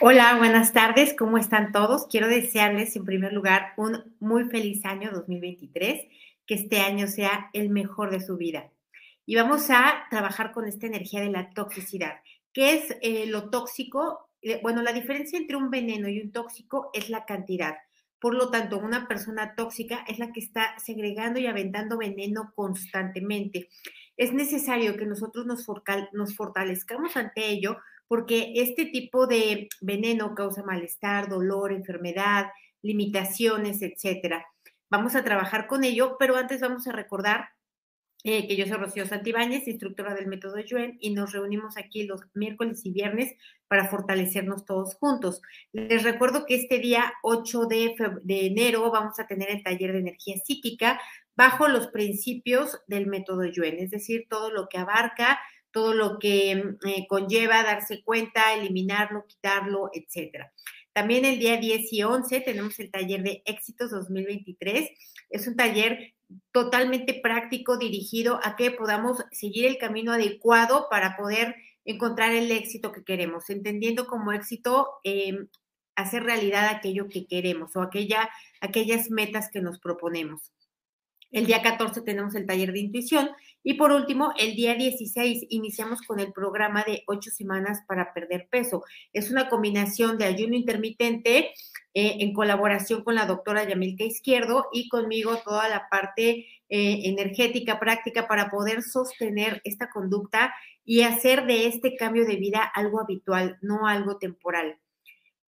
Hola, buenas tardes, ¿cómo están todos? Quiero desearles en primer lugar un muy feliz año 2023, que este año sea el mejor de su vida. Y vamos a trabajar con esta energía de la toxicidad. ¿Qué es eh, lo tóxico? Eh, bueno, la diferencia entre un veneno y un tóxico es la cantidad. Por lo tanto, una persona tóxica es la que está segregando y aventando veneno constantemente. Es necesario que nosotros nos, nos fortalezcamos ante ello porque este tipo de veneno causa malestar, dolor, enfermedad, limitaciones, etcétera. Vamos a trabajar con ello, pero antes vamos a recordar eh, que yo soy Rocío Santibáñez, instructora del método Yuen, y nos reunimos aquí los miércoles y viernes para fortalecernos todos juntos. Les recuerdo que este día 8 de, de enero vamos a tener el taller de energía psíquica bajo los principios del método Yuen, es decir, todo lo que abarca todo lo que eh, conlleva darse cuenta, eliminarlo, quitarlo, etcétera. También el día 10 y 11 tenemos el taller de éxitos 2023. Es un taller totalmente práctico dirigido a que podamos seguir el camino adecuado para poder encontrar el éxito que queremos, entendiendo como éxito em, hacer realidad aquello que queremos o aquella, aquellas metas que nos proponemos. El día 14 tenemos el taller de intuición y por último, el día 16 iniciamos con el programa de ocho semanas para perder peso. Es una combinación de ayuno intermitente eh, en colaboración con la doctora Yamilka Izquierdo y conmigo toda la parte eh, energética práctica para poder sostener esta conducta y hacer de este cambio de vida algo habitual, no algo temporal.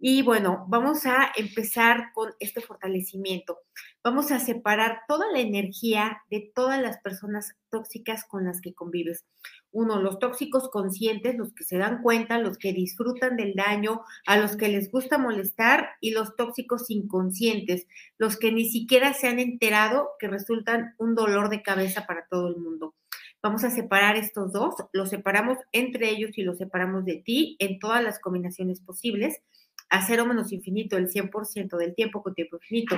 Y bueno, vamos a empezar con este fortalecimiento. Vamos a separar toda la energía de todas las personas tóxicas con las que convives. Uno, los tóxicos conscientes, los que se dan cuenta, los que disfrutan del daño, a los que les gusta molestar, y los tóxicos inconscientes, los que ni siquiera se han enterado que resultan un dolor de cabeza para todo el mundo. Vamos a separar estos dos, los separamos entre ellos y los separamos de ti en todas las combinaciones posibles a cero menos infinito, el 100% del tiempo con tiempo infinito.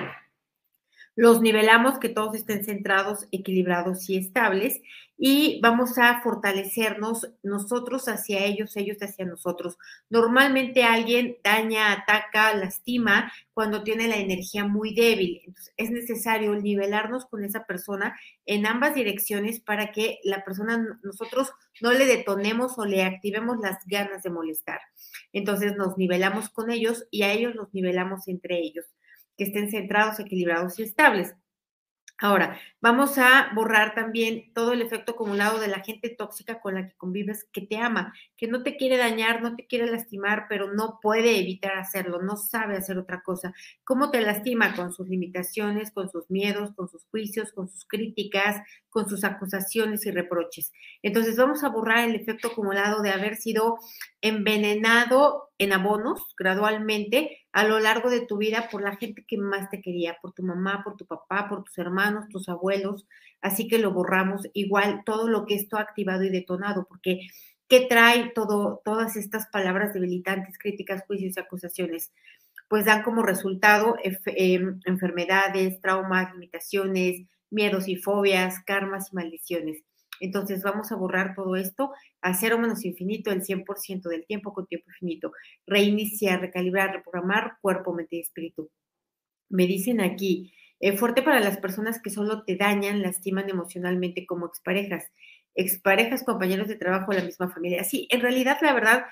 Los nivelamos, que todos estén centrados, equilibrados y estables, y vamos a fortalecernos nosotros hacia ellos, ellos hacia nosotros. Normalmente alguien daña, ataca, lastima cuando tiene la energía muy débil. Entonces, es necesario nivelarnos con esa persona en ambas direcciones para que la persona, nosotros no le detonemos o le activemos las ganas de molestar. Entonces nos nivelamos con ellos y a ellos los nivelamos entre ellos, que estén centrados, equilibrados y estables. Ahora, vamos a borrar también todo el efecto acumulado de la gente tóxica con la que convives, que te ama, que no te quiere dañar, no te quiere lastimar, pero no puede evitar hacerlo, no sabe hacer otra cosa. ¿Cómo te lastima? Con sus limitaciones, con sus miedos, con sus juicios, con sus críticas, con sus acusaciones y reproches. Entonces, vamos a borrar el efecto acumulado de haber sido envenenado en abonos gradualmente a lo largo de tu vida por la gente que más te quería, por tu mamá, por tu papá, por tus hermanos, tus abuelos. Así que lo borramos igual todo lo que esto ha activado y detonado, porque ¿qué trae todo, todas estas palabras debilitantes, críticas, juicios y acusaciones? Pues dan como resultado em, enfermedades, traumas, limitaciones, miedos y fobias, karmas y maldiciones. Entonces vamos a borrar todo esto a cero menos infinito el 100% del tiempo con tiempo infinito. Reiniciar, recalibrar, reprogramar cuerpo, mente y espíritu. Me dicen aquí, eh, fuerte para las personas que solo te dañan, lastiman emocionalmente como exparejas, exparejas, compañeros de trabajo, la misma familia. Sí, en realidad, la verdad,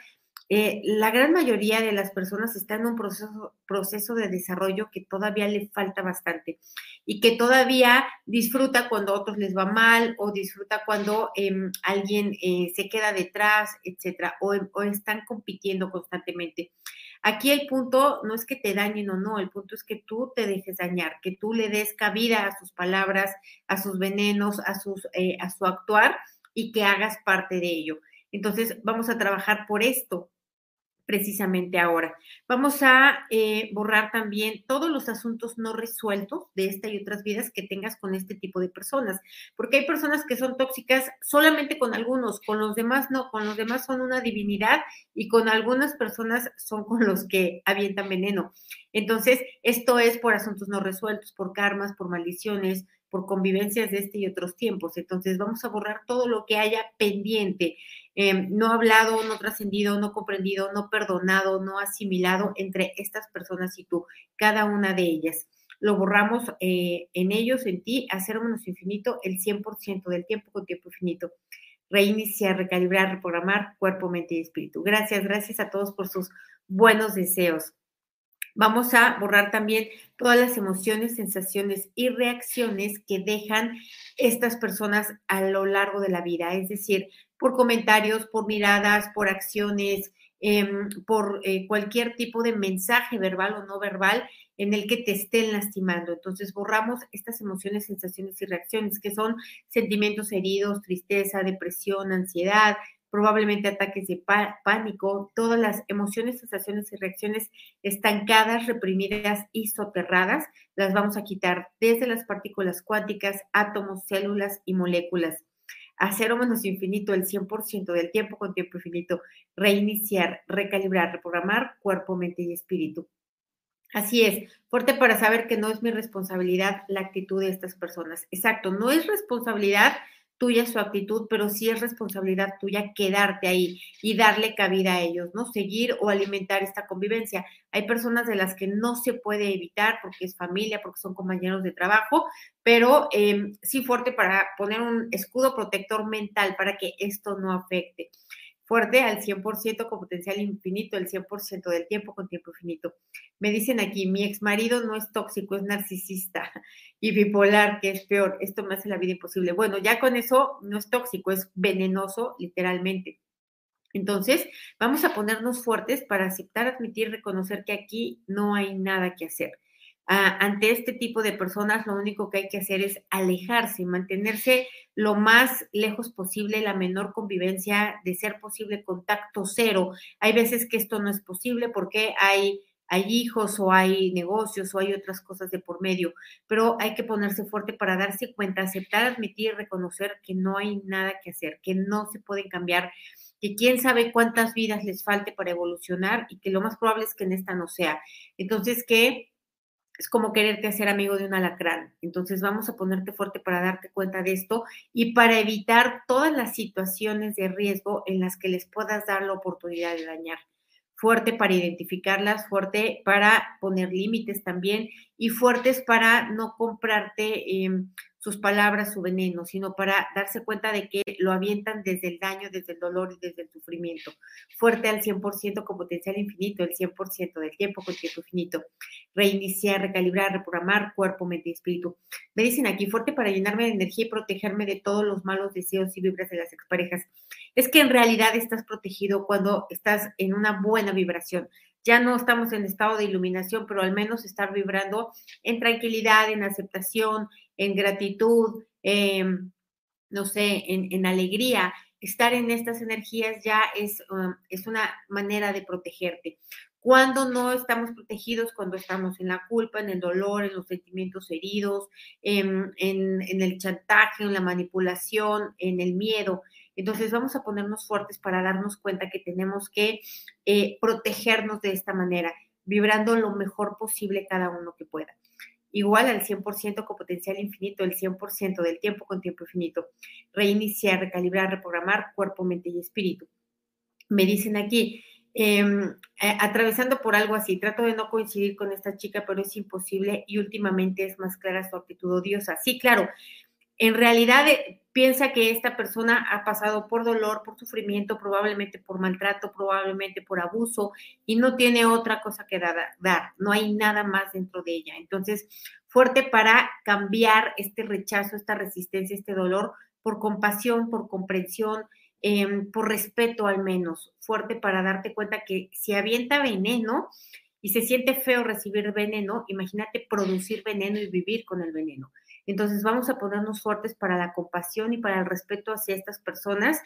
eh, la gran mayoría de las personas están en un proceso, proceso de desarrollo que todavía le falta bastante y que todavía disfruta cuando a otros les va mal o disfruta cuando em, alguien eh, se queda detrás, etcétera, o, o están compitiendo constantemente. Aquí el punto no es que te dañen o no, el punto es que tú te dejes dañar, que tú le des cabida a sus palabras, a sus venenos, a, sus, eh, a su actuar y que hagas parte de ello. Entonces, vamos a trabajar por esto, precisamente ahora. Vamos a eh, borrar también todos los asuntos no resueltos de esta y otras vidas que tengas con este tipo de personas, porque hay personas que son tóxicas solamente con algunos, con los demás no, con los demás son una divinidad y con algunas personas son con los que avientan veneno. Entonces, esto es por asuntos no resueltos, por karmas, por maldiciones, por convivencias de este y otros tiempos. Entonces vamos a borrar todo lo que haya pendiente, em, no hablado, no trascendido, no comprendido, no perdonado, no asimilado entre estas personas y tú, cada una de ellas. Lo borramos eh, en ellos, en ti, hacer infinito el 100% del tiempo con tiempo infinito reiniciar, recalibrar, reprogramar cuerpo, mente y espíritu. Gracias, gracias a todos por sus buenos deseos. Vamos a borrar también todas las emociones, sensaciones y reacciones que dejan estas personas a lo largo de la vida, es decir, por comentarios, por miradas, por acciones, em, por eh, cualquier tipo de mensaje verbal o no verbal en el que te estén lastimando. Entonces borramos estas emociones, sensaciones y reacciones que son sentimientos heridos, tristeza, depresión, ansiedad, probablemente ataques de pánico, todas las emociones, sensaciones y reacciones estancadas, reprimidas y soterradas, las vamos a quitar desde las partículas cuánticas, átomos, células y moléculas. A cero menos infinito el 100% del tiempo con tiempo infinito, reiniciar, recalibrar, reprogramar cuerpo, mente y espíritu. Así es, fuerte para saber que no es mi responsabilidad la actitud de estas personas. Exacto, no es responsabilidad tuya su actitud, pero sí es responsabilidad tuya quedarte ahí y darle cabida a ellos, ¿no? Seguir o alimentar esta convivencia. Hay personas de las que no se puede evitar porque es familia, porque son compañeros de trabajo, pero em, sí fuerte para poner un escudo protector mental para que esto no afecte fuerte al 100% con potencial infinito, el 100% del tiempo con tiempo infinito. Me dicen aquí, mi ex marido no es tóxico, es narcisista y bipolar, que es peor. Esto me hace la vida imposible. Bueno, ya con eso no es tóxico, es venenoso literalmente. Entonces, vamos a ponernos fuertes para aceptar, admitir, reconocer que aquí no hay nada que hacer ante este tipo de personas lo único que hay que hacer es alejarse, mantenerse lo más lejos posible, la menor convivencia, de ser posible contacto cero. Hay veces que esto no es posible porque hay, hay hijos o hay negocios o hay otras cosas de por medio, pero hay que ponerse fuerte para darse cuenta, aceptar, admitir, reconocer que no hay nada que hacer, que no se pueden cambiar que quién sabe cuántas vidas les falte para evolucionar y que lo más probable es que en esta no sea. Entonces, que es como quererte hacer amigo de un alacrán. Entonces vamos a ponerte fuerte para darte cuenta de esto y para evitar todas las situaciones de riesgo en las que les puedas dar la oportunidad de dañar. Fuerte para identificarlas, fuerte para poner límites también y fuertes para no comprarte em, sus palabras, su veneno, sino para darse cuenta de que lo avientan desde el daño, desde el dolor y desde el sufrimiento. Fuerte al 100% con potencial infinito, el 100% del tiempo con tiempo infinito. Reiniciar, recalibrar, reprogramar cuerpo, mente y espíritu. Me dicen aquí, fuerte para llenarme de energía y protegerme de todos los malos deseos y vibras de las exparejas. Es que en realidad estás protegido cuando estás en una buena vibración ya no estamos en estado de iluminación, pero al menos estar vibrando en tranquilidad, en aceptación, en gratitud, no sé, en, alegría. Estar en estas energías ya es, um, es una manera de protegerte. Cuando no estamos protegidos, cuando estamos en la culpa, en el dolor, en los sentimientos heridos, en, en el chantaje, en la manipulación, en el miedo. Entonces vamos a ponernos fuertes para darnos cuenta que tenemos que eh, protegernos de esta manera, vibrando lo mejor posible cada uno que pueda. Igual al 100% con potencial infinito, el 100% del tiempo con tiempo infinito. Reiniciar, recalibrar, reprogramar cuerpo, mente y espíritu. Me dicen aquí, em, atravesando por algo así, trato de no coincidir con esta chica, pero es imposible y últimamente es más clara su actitud odiosa. Sí, claro, en realidad eh, piensa que esta persona ha pasado por dolor, por sufrimiento, probablemente por maltrato, probablemente por abuso y no tiene otra cosa que dar, no hay nada más dentro de ella. Entonces, fuerte para cambiar este rechazo, esta resistencia, este dolor por compasión, por comprensión, em, por respeto al menos, fuerte para darte cuenta que si avienta veneno y se siente feo recibir veneno, imagínate producir veneno y vivir con el veneno. Entonces vamos a ponernos fuertes para la compasión y para el respeto hacia estas personas,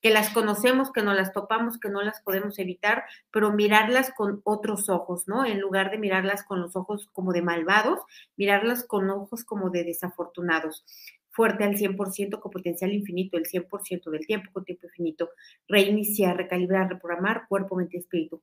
que las conocemos, que no las topamos, que no las podemos evitar, pero mirarlas con otros ojos, ¿no? En lugar de mirarlas con los ojos como de malvados, mirarlas con ojos como de desafortunados fuerte al 100% con potencial infinito, el 100% del tiempo con tiempo infinito, reiniciar, recalibrar, reprogramar cuerpo, mente espíritu.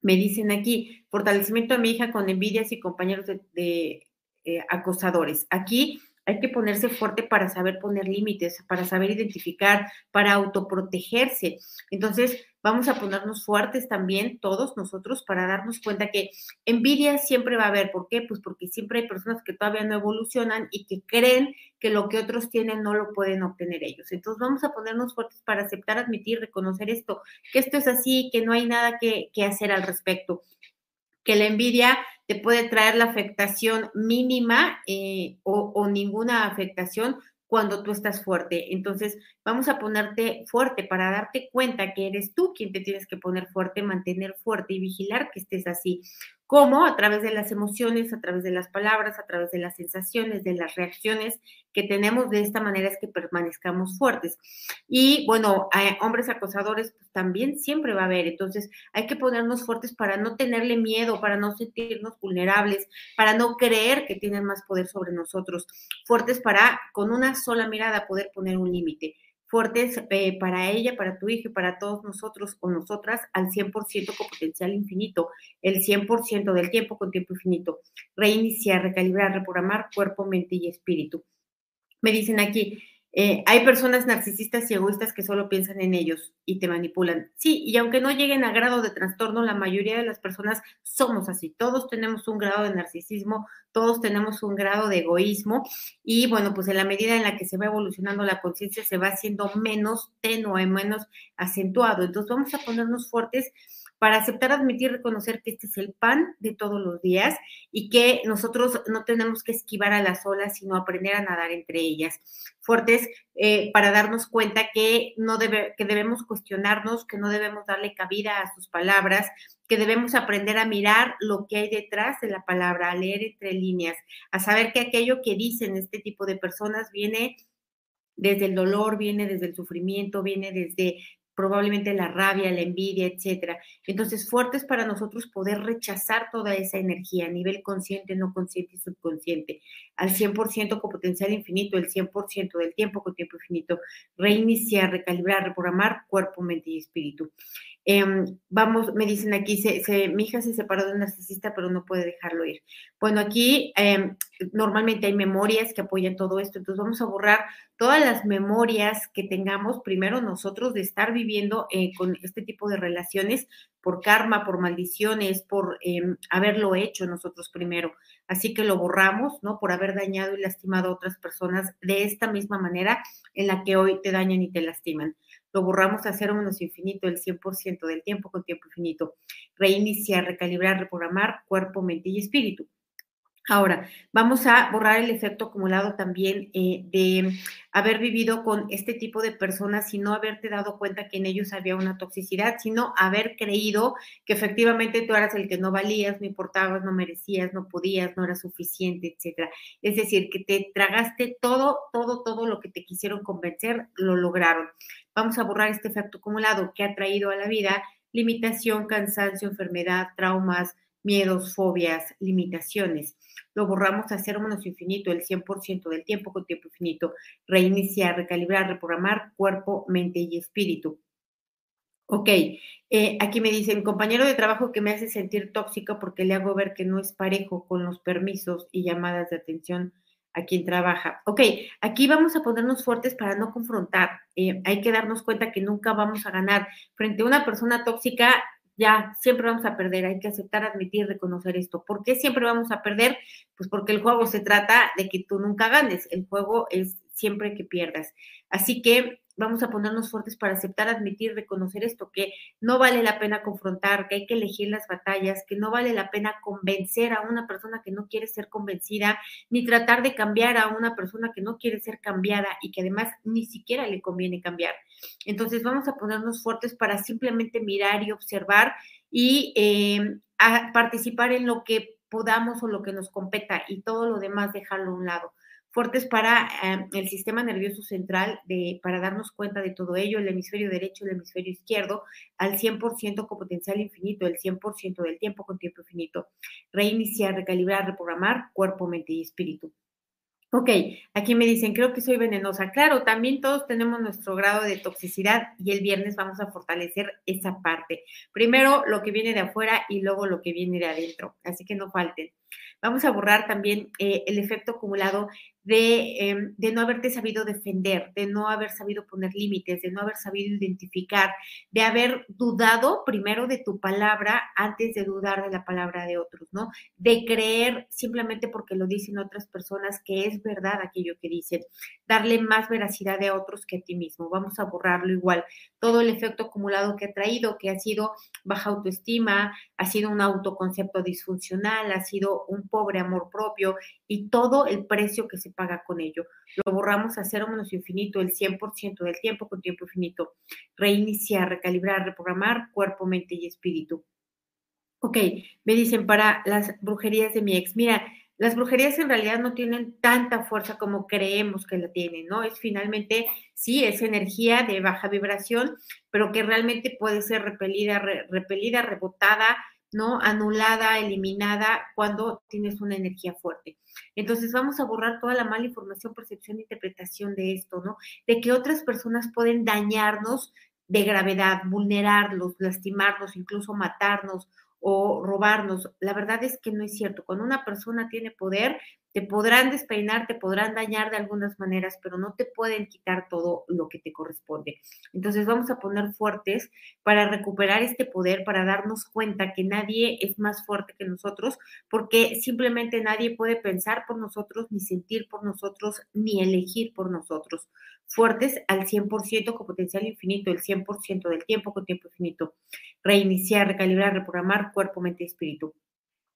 Me dicen aquí, fortalecimiento a mi hija con envidias y compañeros de, eh, acosadores. Aquí hay que ponerse fuerte para saber poner límites, para saber identificar, para autoprotegerse. Entonces, vamos a ponernos fuertes también todos nosotros para darnos cuenta que envidia siempre va a haber. ¿Por qué? Pues porque siempre hay personas que todavía no evolucionan y que creen que lo que otros tienen no lo pueden obtener ellos. Entonces vamos a ponernos fuertes para aceptar, admitir, reconocer esto, que esto es así, que no hay nada que, que hacer al respecto que la envidia te puede traer la afectación mínima eh, o, o, ninguna afectación cuando tú estás fuerte. Entonces, vamos a ponerte fuerte para darte cuenta que eres tú quien te tienes que poner fuerte, mantener fuerte y vigilar que estés así. ¿Cómo? A través de las emociones, a través de las palabras, a través de las sensaciones, de las reacciones que tenemos. De esta manera es que permanezcamos fuertes. Y bueno, hombres acosadores pues, también siempre va a haber. Entonces hay que ponernos fuertes para no tenerle miedo, para no sentirnos vulnerables, para no creer que tienen más poder sobre nosotros. Fuertes para con una sola mirada poder poner un límite fuertes eh, para ella, para tu hija y para todos nosotros o nosotras al 100% con potencial infinito, el 100% del tiempo con tiempo infinito. Reiniciar, recalibrar, reprogramar cuerpo, mente y espíritu. Me dicen aquí, eh, hay personas narcisistas y egoístas que solo piensan en ellos y te manipulan. Sí, y aunque no lleguen a grado de trastorno, la mayoría de las personas somos así. Todos tenemos un grado de narcisismo, todos tenemos un grado de egoísmo y bueno, pues en la medida en la que se va evolucionando la conciencia se va haciendo menos tenue, menos acentuado. Entonces vamos a ponernos fuertes para aceptar, admitir, reconocer que este es el pan de todos los días y que nosotros no tenemos que esquivar a las olas, sino aprender a nadar entre ellas. Fuertes eh, para darnos cuenta que, no debe, que debemos cuestionarnos, que no debemos darle cabida a sus palabras, que debemos aprender a mirar lo que hay detrás de la palabra, a leer entre líneas, a saber que aquello que dicen este tipo de personas viene desde el dolor, viene desde el sufrimiento, viene desde probablemente la rabia, la envidia, etcétera. Entonces, fuertes para nosotros poder rechazar toda esa energía a nivel consciente, no consciente y subconsciente, al 100% con potencial infinito, el 100% del tiempo con tiempo infinito, reiniciar, recalibrar, reprogramar cuerpo, mente y espíritu. Em, vamos, me dicen aquí, se, mi hija se separó de un narcisista, pero no puede dejarlo ir. Bueno, aquí em, normalmente hay memorias que apoyan todo esto, entonces vamos a borrar todas las memorias que tengamos, primero nosotros, de estar viviendo eh, con este tipo de relaciones por karma, por maldiciones, por em, haberlo hecho nosotros primero. Así que lo borramos, ¿no? Por haber dañado y lastimado a otras personas de esta misma manera en la que hoy te dañan y te lastiman lo borramos a cero menos infinito el 100% del tiempo con tiempo infinito. Reiniciar, recalibrar, reprogramar cuerpo, mente y espíritu. Ahora, vamos a borrar el efecto acumulado también eh, de haber vivido con este tipo de personas y no haberte dado cuenta que en ellos había una toxicidad, sino haber creído que efectivamente tú eras el que no valías, no importabas, no merecías, no podías, no era suficiente, etcétera. Es decir, que te tragaste todo, todo, todo lo que te quisieron convencer, lo lograron. Vamos a borrar este efecto acumulado que ha traído a la vida limitación, cansancio, enfermedad, traumas, miedos, fobias, limitaciones. Lo borramos a cero menos infinito, el 100% del tiempo con tiempo infinito. Reiniciar, recalibrar, reprogramar cuerpo, mente y espíritu. Ok, eh, aquí me dicen, compañero de trabajo que me hace sentir tóxico porque le hago ver que no es parejo con los permisos y llamadas de atención a quien trabaja. Ok, aquí vamos a ponernos fuertes para no confrontar. Eh, hay que darnos cuenta que nunca vamos a ganar. Frente a una persona tóxica, ya siempre vamos a perder. Hay que aceptar, admitir, reconocer esto. ¿Por qué siempre vamos a perder? Pues porque el juego se trata de que tú nunca ganes. El juego es siempre que pierdas. Así que vamos a ponernos fuertes para aceptar, admitir, reconocer esto, que no vale la pena confrontar, que hay que elegir las batallas, que no vale la pena convencer a una persona que no quiere ser convencida, ni tratar de cambiar a una persona que no quiere ser cambiada y que además ni siquiera le conviene cambiar. Entonces vamos a ponernos fuertes para simplemente mirar y observar y eh, participar en lo que podamos o lo que nos competa y todo lo demás dejarlo a un lado fuertes para eh, el sistema nervioso central, de, para darnos cuenta de todo ello, el hemisferio derecho, el hemisferio izquierdo, al 100% con potencial infinito, el 100% del tiempo con tiempo infinito. Reiniciar, recalibrar, reprogramar cuerpo, mente y espíritu. Ok, aquí me dicen, creo que soy venenosa. Claro, también todos tenemos nuestro grado de toxicidad y el viernes vamos a fortalecer esa parte. Primero lo que viene de afuera y luego lo que viene de adentro. Así que no falten. Vamos a borrar también eh, el efecto acumulado Em, de, no haberte sabido defender, de no haber sabido poner límites, de no haber sabido identificar, de haber dudado primero de tu palabra antes de dudar de la palabra de otros, ¿no? De creer simplemente porque lo dicen otras personas que es verdad aquello que dicen, darle más veracidad a otros que a ti mismo. Vamos a borrarlo igual. Todo el efecto acumulado que ha traído, que ha sido baja autoestima, ha sido un autoconcepto disfuncional, ha sido un pobre amor propio y todo el precio que se paga con ello. Lo borramos a cero menos infinito, el 100% del tiempo con tiempo infinito. Reiniciar, recalibrar, reprogramar cuerpo, mente y espíritu. Ok, me dicen para las brujerías de mi ex. Mira, las brujerías en realidad no tienen tanta fuerza como creemos que la tienen, ¿no? Es finalmente, sí, es energía de baja vibración, pero que realmente puede ser repelida, repelida, rebotada, ¿no? Anulada, eliminada cuando tienes una energía fuerte. Entonces vamos a borrar toda la mala información, percepción, interpretación de esto, ¿no? De que otras personas pueden dañarnos de gravedad, vulnerarlos, lastimarnos, incluso matarnos o robarnos. La verdad es que no es cierto. Cuando una persona tiene poder, te podrán despeinar, te podrán dañar de algunas maneras, pero no te pueden quitar todo lo que te corresponde. Entonces vamos a poner fuertes para recuperar este poder, para darnos cuenta que nadie es más fuerte que nosotros, porque simplemente nadie puede pensar por nosotros, ni sentir por nosotros, ni elegir por nosotros fuertes al 100% con potencial infinito, el 100% del tiempo con tiempo infinito. Reiniciar, recalibrar, reprogramar cuerpo, mente y espíritu.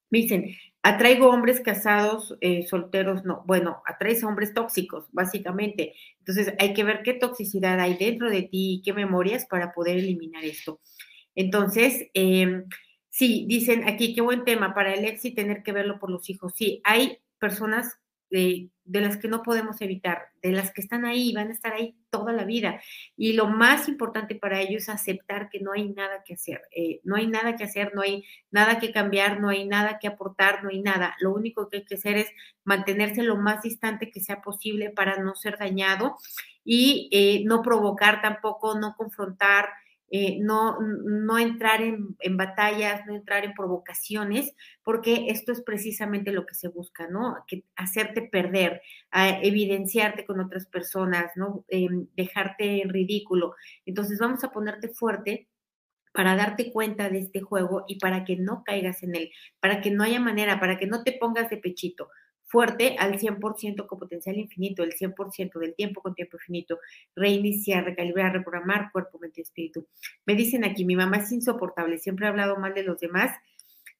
Me dicen, atraigo hombres casados, eh, solteros, no. Bueno, atraes hombres tóxicos, básicamente. Entonces, hay que ver qué toxicidad hay dentro de ti y qué memorias para poder eliminar esto. Entonces, eh, sí, dicen aquí, qué buen tema para el ex tener que verlo por los hijos. Sí, hay personas de, las que no podemos evitar, de las que están ahí y van a estar ahí toda la vida. Y lo más importante para ellos es aceptar que no hay nada que hacer, eh, no hay nada que hacer, no hay nada que cambiar, no hay nada que aportar, no hay nada. Lo único que hay que hacer es mantenerse lo más distante que sea posible para no ser dañado y eh, no provocar tampoco, no confrontar. Eh, no, no entrar en, batallas, no entrar en provocaciones, porque esto es precisamente lo que se busca, ¿no? Que hacerte perder, evidenciarte con otras personas, ¿no? Em, dejarte en ridículo. Entonces vamos a ponerte fuerte para darte cuenta de este juego y para que no caigas en él, para que no haya manera, para que no te pongas de pechito fuerte al 100% con potencial infinito, el 100% del tiempo con tiempo infinito, reiniciar, recalibrar, reprogramar cuerpo, mente espíritu. Me dicen aquí, mi mamá es insoportable, siempre ha hablado mal de los demás.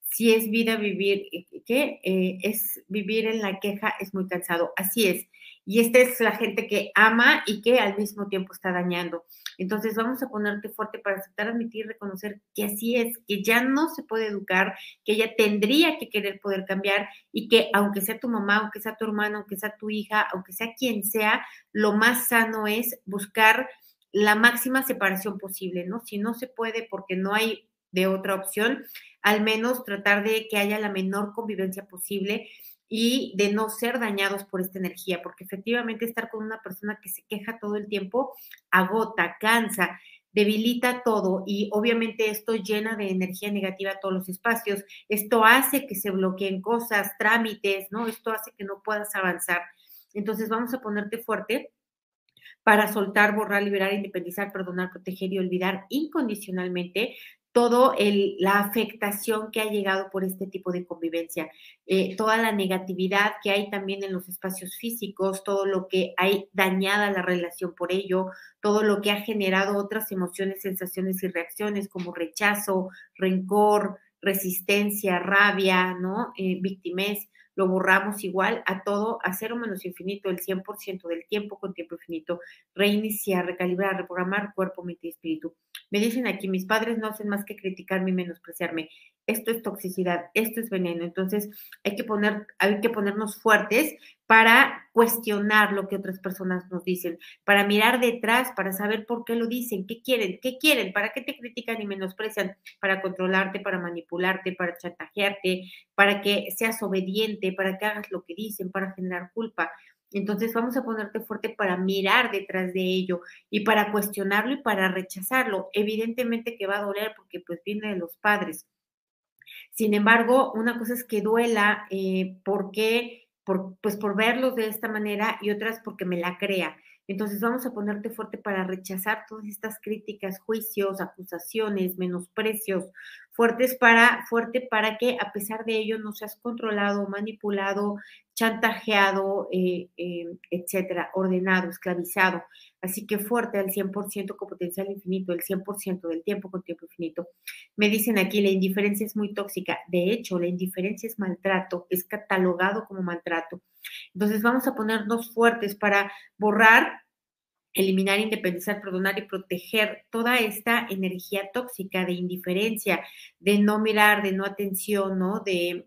Si es vida vivir, eh, ¿qué? Eh, es vivir en la queja, es muy cansado. Así es. Y esta es la gente que ama y que al mismo tiempo está dañando. Entonces vamos a ponerte fuerte para aceptar, admitir, reconocer que así es, que ya no se puede educar, que ella tendría que querer poder cambiar y que aunque sea tu mamá, aunque sea tu hermano, aunque sea tu hija, aunque sea quien sea, lo más sano es buscar la máxima separación posible, ¿no? Si no se puede porque no hay de otra opción, al menos tratar de que haya la menor convivencia posible y de no ser dañados por esta energía, porque efectivamente estar con una persona que se queja todo el tiempo agota, cansa, debilita todo y obviamente esto llena de energía negativa todos los espacios. Esto hace que se bloqueen cosas, trámites, ¿no? Esto hace que no puedas avanzar. Entonces vamos a ponerte fuerte para soltar, borrar, liberar, independizar, perdonar, proteger y olvidar incondicionalmente todo la afectación que ha llegado por este tipo de convivencia, eh, toda la negatividad que hay también en los espacios físicos, todo lo que hay dañada la relación por ello, todo lo que ha generado otras emociones, sensaciones y reacciones como rechazo, rencor, resistencia, rabia, ¿no? Eh, lo borramos igual a todo, a cero menos infinito, el 100% del tiempo con tiempo infinito, reiniciar, recalibrar, reprogramar cuerpo, mente y espíritu. Me dicen aquí, mis padres no hacen más que criticarme y menospreciarme. Esto es toxicidad, esto es veneno. Entonces hay que, poner, hay que ponernos fuertes para cuestionar lo que otras personas nos dicen, para mirar detrás, para saber por qué lo dicen, qué quieren, qué quieren, para qué te critican y menosprecian, para controlarte, para manipularte, para chantajearte, para que seas obediente, para que hagas lo que dicen, para generar culpa. Entonces vamos a ponerte fuerte para mirar detrás de ello y para cuestionarlo y para rechazarlo. Evidentemente que va a doler porque pues viene de los padres. Sin embargo, una cosa es que duela eh, porque por, pues por verlos de esta manera y otras porque me la crea. Entonces vamos a ponerte fuerte para rechazar todas estas críticas, juicios, acusaciones, menosprecios, fuertes para, fuerte para que a pesar de ello no seas controlado, manipulado, chantajeado, eh, eh, etcétera, ordenado, esclavizado. Así que fuerte al 100% con potencial infinito, el 100% del tiempo con tiempo infinito. Me dicen aquí, la indiferencia es muy tóxica. De hecho, la indiferencia es maltrato, es catalogado como maltrato. Entonces vamos a ponernos fuertes para borrar eliminar, independizar, perdonar y proteger toda esta energía tóxica de indiferencia, de no mirar, de no atención, ¿no? De,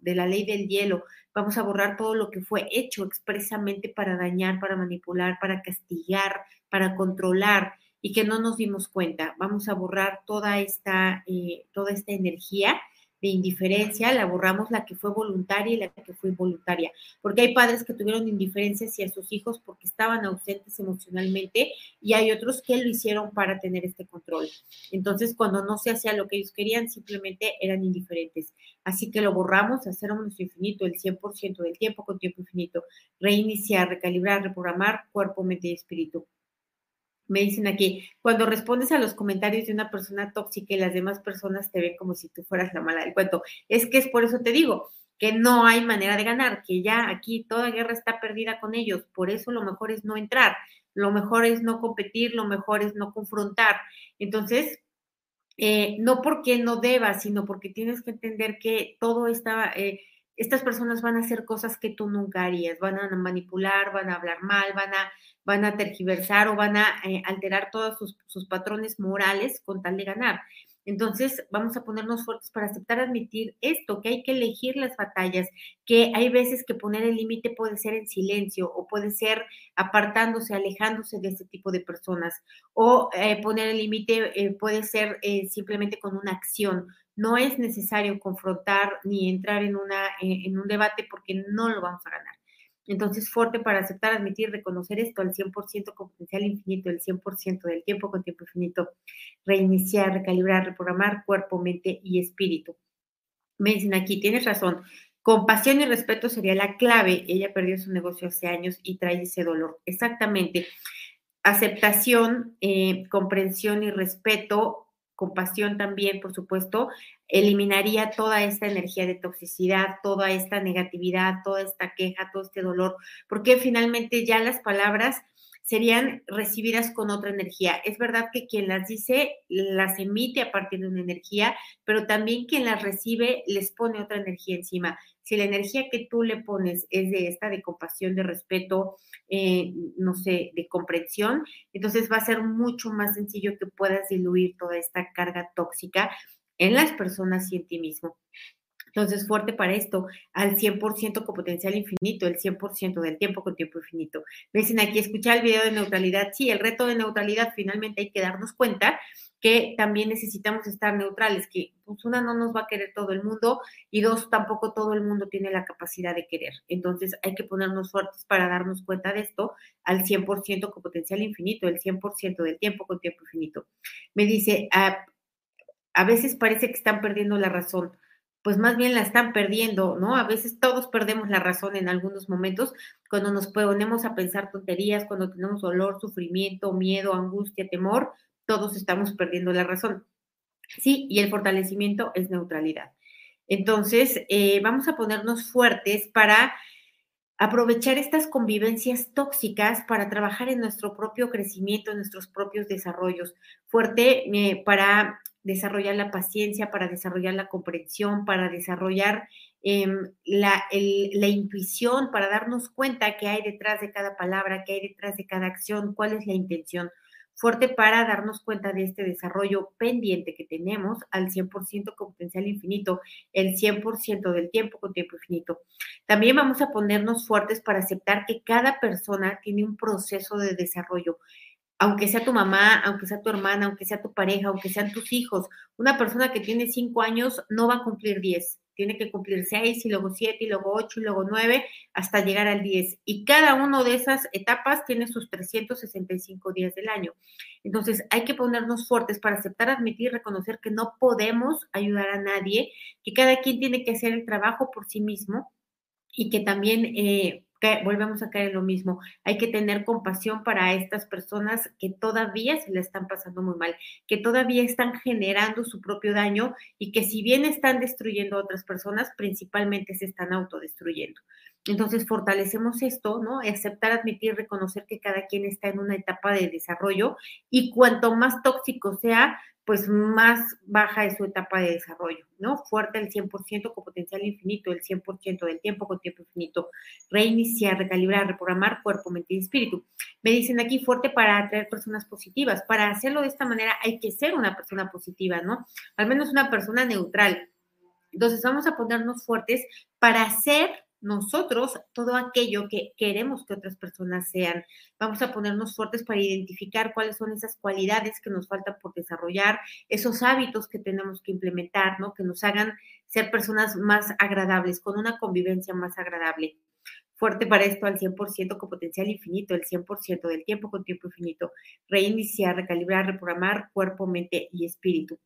de la ley del hielo. Vamos a borrar todo lo que fue hecho expresamente para dañar, para manipular, para castigar, para controlar y que no nos dimos cuenta. Vamos a borrar toda esta, eh, toda esta energía de indiferencia, la borramos la que fue voluntaria y la que fue involuntaria, porque hay padres que tuvieron indiferencia hacia sus hijos porque estaban ausentes emocionalmente y hay otros que lo hicieron para tener este control. Entonces, cuando no se hacía lo que ellos querían, simplemente eran indiferentes. Así que lo borramos, hacer un infinito, el 100% del tiempo con tiempo infinito, reiniciar, recalibrar, reprogramar cuerpo, mente y espíritu. Me dicen aquí, cuando respondes a los comentarios de una persona tóxica y las demás personas te ven como si tú fueras la mala del cuento. Es que es por eso te digo que no hay manera de ganar, que ya aquí toda guerra está perdida con ellos. Por eso lo mejor es no entrar, lo mejor es no competir, lo mejor es no confrontar. Entonces, eh, no porque no debas, sino porque tienes que entender que todo está... estas personas van a hacer cosas que tú nunca harías, van a manipular, van a hablar mal, van a van a tergiversar o van a eh, alterar todos sus, patrones morales con tal de ganar. Entonces, vamos a ponernos fuertes para aceptar, admitir esto, que hay que elegir las batallas, que hay veces que poner el límite puede ser en silencio o puede ser apartándose, alejándose de este tipo de personas, o eh, poner el límite eh, puede ser simplemente con una acción. No es necesario confrontar ni entrar en, una, en un debate porque no lo vamos a ganar. Entonces, fuerte para aceptar, admitir, reconocer esto al 100% con potencial infinito, el 100% del tiempo con tiempo infinito, reiniciar, recalibrar, reprogramar cuerpo, mente y espíritu. Me dicen aquí, tienes razón, compasión y respeto sería la clave. Ella perdió su negocio hace años y trae ese dolor. Exactamente. Aceptación, eh, comprensión y respeto compasión también, por supuesto, eliminaría toda esta energía de toxicidad, toda esta negatividad, toda esta queja, todo este dolor, porque finalmente ya las palabras serían recibidas con otra energía. Es verdad que quien las dice las emite a partir de una energía, pero también quien las recibe les pone otra energía encima. Si la energía que tú le pones es de esta, de compasión, de respeto, eh, no sé, de comprensión, entonces va a ser mucho más sencillo que puedas diluir toda esta carga tóxica en las personas y en ti mismo. Entonces, fuerte para esto, al 100% con potencial infinito, el 100% del tiempo con tiempo infinito. Me dicen aquí, escuchar el video de neutralidad. Sí, el reto de neutralidad, finalmente hay que darnos cuenta que también necesitamos estar neutrales, que pues una no nos va a querer todo el mundo y dos, tampoco todo el mundo tiene la capacidad de querer. Entonces hay que ponernos fuertes para darnos cuenta de esto al 100% con potencial infinito, el 100% del tiempo con tiempo infinito. Me dice, a, a veces parece que están perdiendo la razón pues más bien la están perdiendo, ¿no? A veces todos perdemos la razón en algunos momentos cuando nos ponemos a pensar tonterías, cuando tenemos dolor, sufrimiento, miedo, angustia, temor, todos estamos perdiendo la razón. Sí, y el fortalecimiento es neutralidad. Entonces, eh, vamos a ponernos fuertes para aprovechar estas convivencias tóxicas para trabajar en nuestro propio crecimiento, en nuestros propios desarrollos. Fuerte eh, para desarrollar la paciencia, para desarrollar la comprensión, para desarrollar em, la, intuición, para darnos cuenta qué hay detrás de cada palabra, qué hay detrás de cada acción, cuál es la intención. Fuerte para darnos cuenta de este desarrollo pendiente que tenemos al 100% con potencial infinito, el 100% del tiempo con tiempo infinito. También vamos a ponernos fuertes para aceptar que cada persona tiene un proceso de desarrollo aunque sea tu mamá, aunque sea tu hermana, aunque sea tu pareja, aunque sean tus hijos, una persona que tiene cinco años no va a cumplir diez, tiene que cumplir seis y luego siete y luego ocho y luego nueve hasta llegar al diez. Y cada una de esas etapas tiene sus 365 días del año. Entonces hay que ponernos fuertes para aceptar, admitir, reconocer que no podemos ayudar a nadie, que cada quien tiene que hacer el trabajo por sí mismo y que también eh, volvemos a caer en lo mismo. Hay que tener compasión para estas personas que todavía se le están pasando muy mal, que todavía están generando su propio daño y que si bien están destruyendo a otras personas, principalmente se están autodestruyendo. Entonces, fortalecemos esto, ¿no? Aceptar, admitir, reconocer que cada quien está en una etapa de desarrollo y cuanto más tóxico sea, pues más baja es su etapa de desarrollo, ¿no? Fuerte el 100% con potencial infinito, el 100% del tiempo con tiempo infinito. Reiniciar, recalibrar, reprogramar cuerpo, mente y espíritu. Me dicen aquí fuerte para atraer personas positivas. Para hacerlo de esta manera hay que ser una persona positiva, ¿no? Al menos una persona neutral. Entonces vamos a ponernos fuertes para ser nosotros todo aquello que queremos que otras personas sean. Vamos a ponernos fuertes para identificar cuáles son esas cualidades que nos faltan por desarrollar, esos hábitos que tenemos que implementar, ¿no? Que nos hagan ser personas más agradables, con una convivencia más agradable. Fuerte para esto al 100% con potencial infinito, el 100% del tiempo con tiempo infinito. Reiniciar, recalibrar, reprogramar cuerpo, mente y espíritu.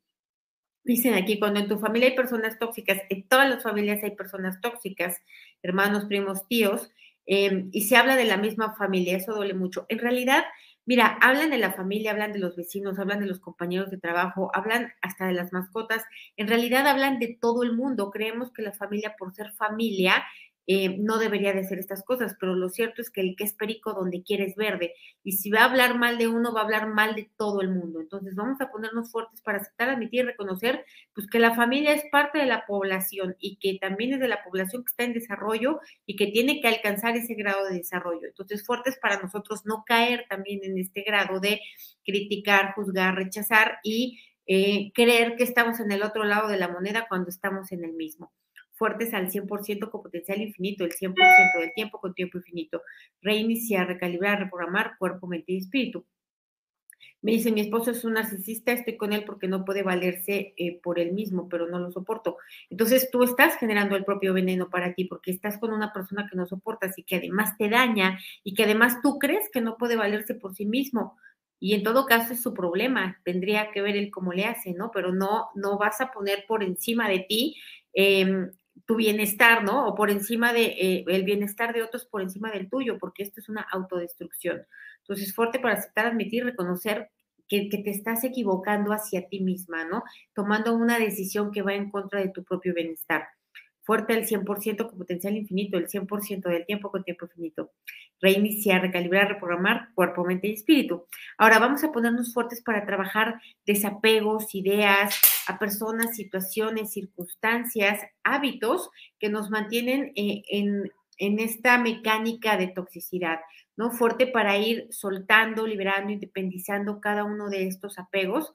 Dicen aquí, cuando en tu familia hay personas tóxicas, en todas las familias hay personas tóxicas, hermanos, primos, tíos, em, y se habla de la misma familia, eso duele mucho. En realidad, mira, hablan de la familia, hablan de los vecinos, hablan de los compañeros de trabajo, hablan hasta de las mascotas, en realidad hablan de todo el mundo. Creemos que la familia, por ser familia, eh, no debería de hacer estas cosas, pero lo cierto es que el que es perico donde quiere es verde, y si va a hablar mal de uno, va a hablar mal de todo el mundo. Entonces vamos a ponernos fuertes para aceptar, admitir y reconocer pues, que la familia es parte de la población y que también es de la población que está en desarrollo y que tiene que alcanzar ese grado de desarrollo. Entonces, fuertes para nosotros no caer también en este grado de criticar, juzgar, rechazar y eh, creer que estamos en el otro lado de la moneda cuando estamos en el mismo fuertes al 100% con potencial infinito, el 100% del tiempo con tiempo infinito. Reiniciar, recalibrar, reprogramar cuerpo, mente y espíritu. Me dice, mi esposo es un narcisista, estoy con él porque no puede valerse eh, por él mismo, pero no lo soporto. Entonces tú estás generando el propio veneno para ti porque estás con una persona que no soportas y que además te daña y que además tú crees que no puede valerse por sí mismo. Y en todo caso es su problema, tendría que ver él cómo le hace, ¿no? Pero no, no vas a poner por encima de ti eh, tu bienestar, ¿no? O por encima de eh, el bienestar de otros por encima del tuyo, porque esto es una autodestrucción. Entonces, fuerte para aceptar, admitir, reconocer que, que, te estás equivocando hacia ti misma, ¿no? Tomando una decisión que va en contra de tu propio bienestar fuerte el 100% con potencial infinito, el 100% del tiempo con tiempo infinito. Reiniciar, recalibrar, reprogramar cuerpo, mente y espíritu. Ahora vamos a ponernos fuertes para trabajar desapegos, ideas a personas, situaciones, circunstancias, hábitos que nos mantienen eh, en, en esta mecánica de toxicidad, ¿no? Fuerte para ir soltando, liberando, independizando cada uno de estos apegos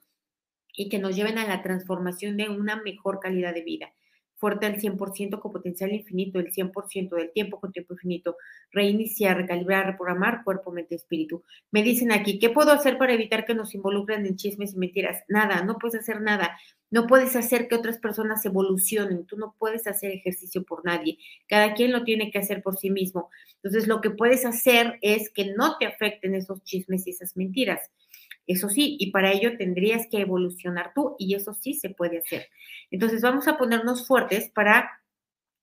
y que nos lleven a la transformación de una mejor calidad de vida fuerte al 100% con potencial infinito, el 100% del tiempo con tiempo infinito, reiniciar, recalibrar, reprogramar cuerpo, mente, espíritu. Me dicen aquí, ¿qué puedo hacer para evitar que nos involucren en chismes y mentiras? Nada, no puedes hacer nada. No puedes hacer que otras personas evolucionen, tú no puedes hacer ejercicio por nadie, cada quien lo tiene que hacer por sí mismo. Entonces, lo que puedes hacer es que no te afecten esos chismes y esas mentiras. Eso sí, y para ello tendrías que evolucionar tú y eso sí se puede hacer. Entonces vamos a ponernos fuertes para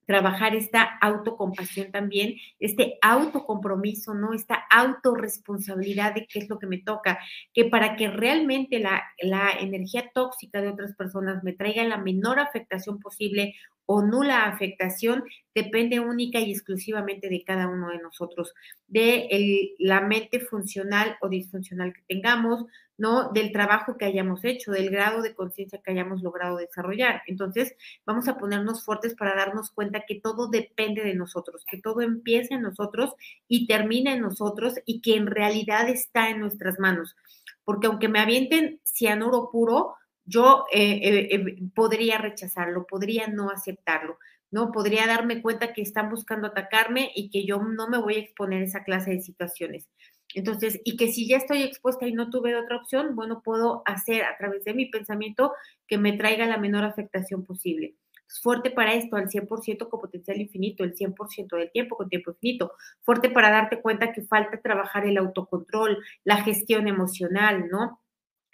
trabajar esta autocompasión también, este autocompromiso, ¿no? Esta autorresponsabilidad de qué es lo que me toca, que para que realmente la, la energía tóxica de otras personas me traiga la menor afectación posible o nula afectación depende única y exclusivamente de cada uno de nosotros, de la mente funcional o disfuncional que tengamos, ¿no? Del trabajo que hayamos hecho, del grado de conciencia que hayamos logrado desarrollar. Entonces, vamos a ponernos fuertes para darnos cuenta que todo depende de nosotros, que todo empieza en nosotros y termina en nosotros y que en realidad está en nuestras manos. Porque aunque me avienten cianuro puro, yo eh, eh, eh, podría rechazarlo, podría no aceptarlo, ¿no? Podría darme cuenta que están buscando atacarme y que yo no me voy a exponer a esa clase de situaciones. Entonces, y que si ya estoy expuesta y no tuve otra opción, bueno, puedo hacer a través de mi pensamiento que me traiga la menor afectación posible. fuerte para esto, al 100% con potencial infinito, el 100% del tiempo con tiempo infinito. Fuerte para darte cuenta que falta trabajar el autocontrol, la gestión emocional, ¿no?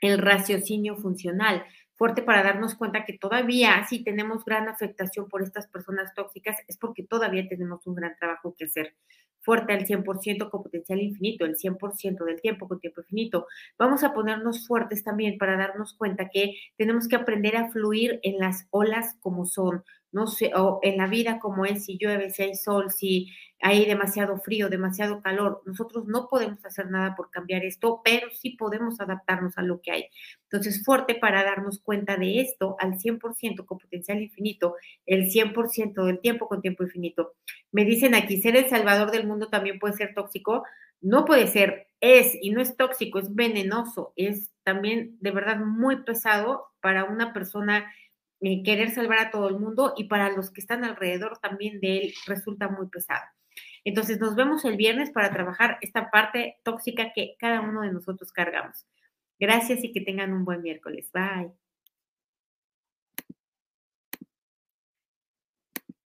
El raciocinio funcional, fuerte para darnos cuenta que todavía si tenemos gran afectación por estas personas tóxicas es porque todavía tenemos un gran trabajo que hacer. Fuerte al 100% con potencial infinito, el 100% del tiempo con tiempo infinito. Vamos a ponernos fuertes también para darnos cuenta que tenemos que aprender a fluir en las olas como son, no sé, o en la vida como es, si llueve, si hay sol, si hay demasiado frío, demasiado calor. Nosotros no podemos hacer nada por cambiar esto, pero sí podemos adaptarnos a lo que hay. Entonces, fuerte para darnos cuenta de esto al 100% con potencial infinito, el 100% del tiempo con tiempo infinito. Me dicen aquí, ser el salvador del mundo también puede ser tóxico. No puede ser, es y no es tóxico, es venenoso, es también de verdad muy pesado para una persona eh, querer salvar a todo el mundo y para los que están alrededor también de él resulta muy pesado. Entonces nos vemos el viernes para trabajar esta parte tóxica que cada uno de nosotros cargamos. Gracias y que tengan un buen miércoles. Bye.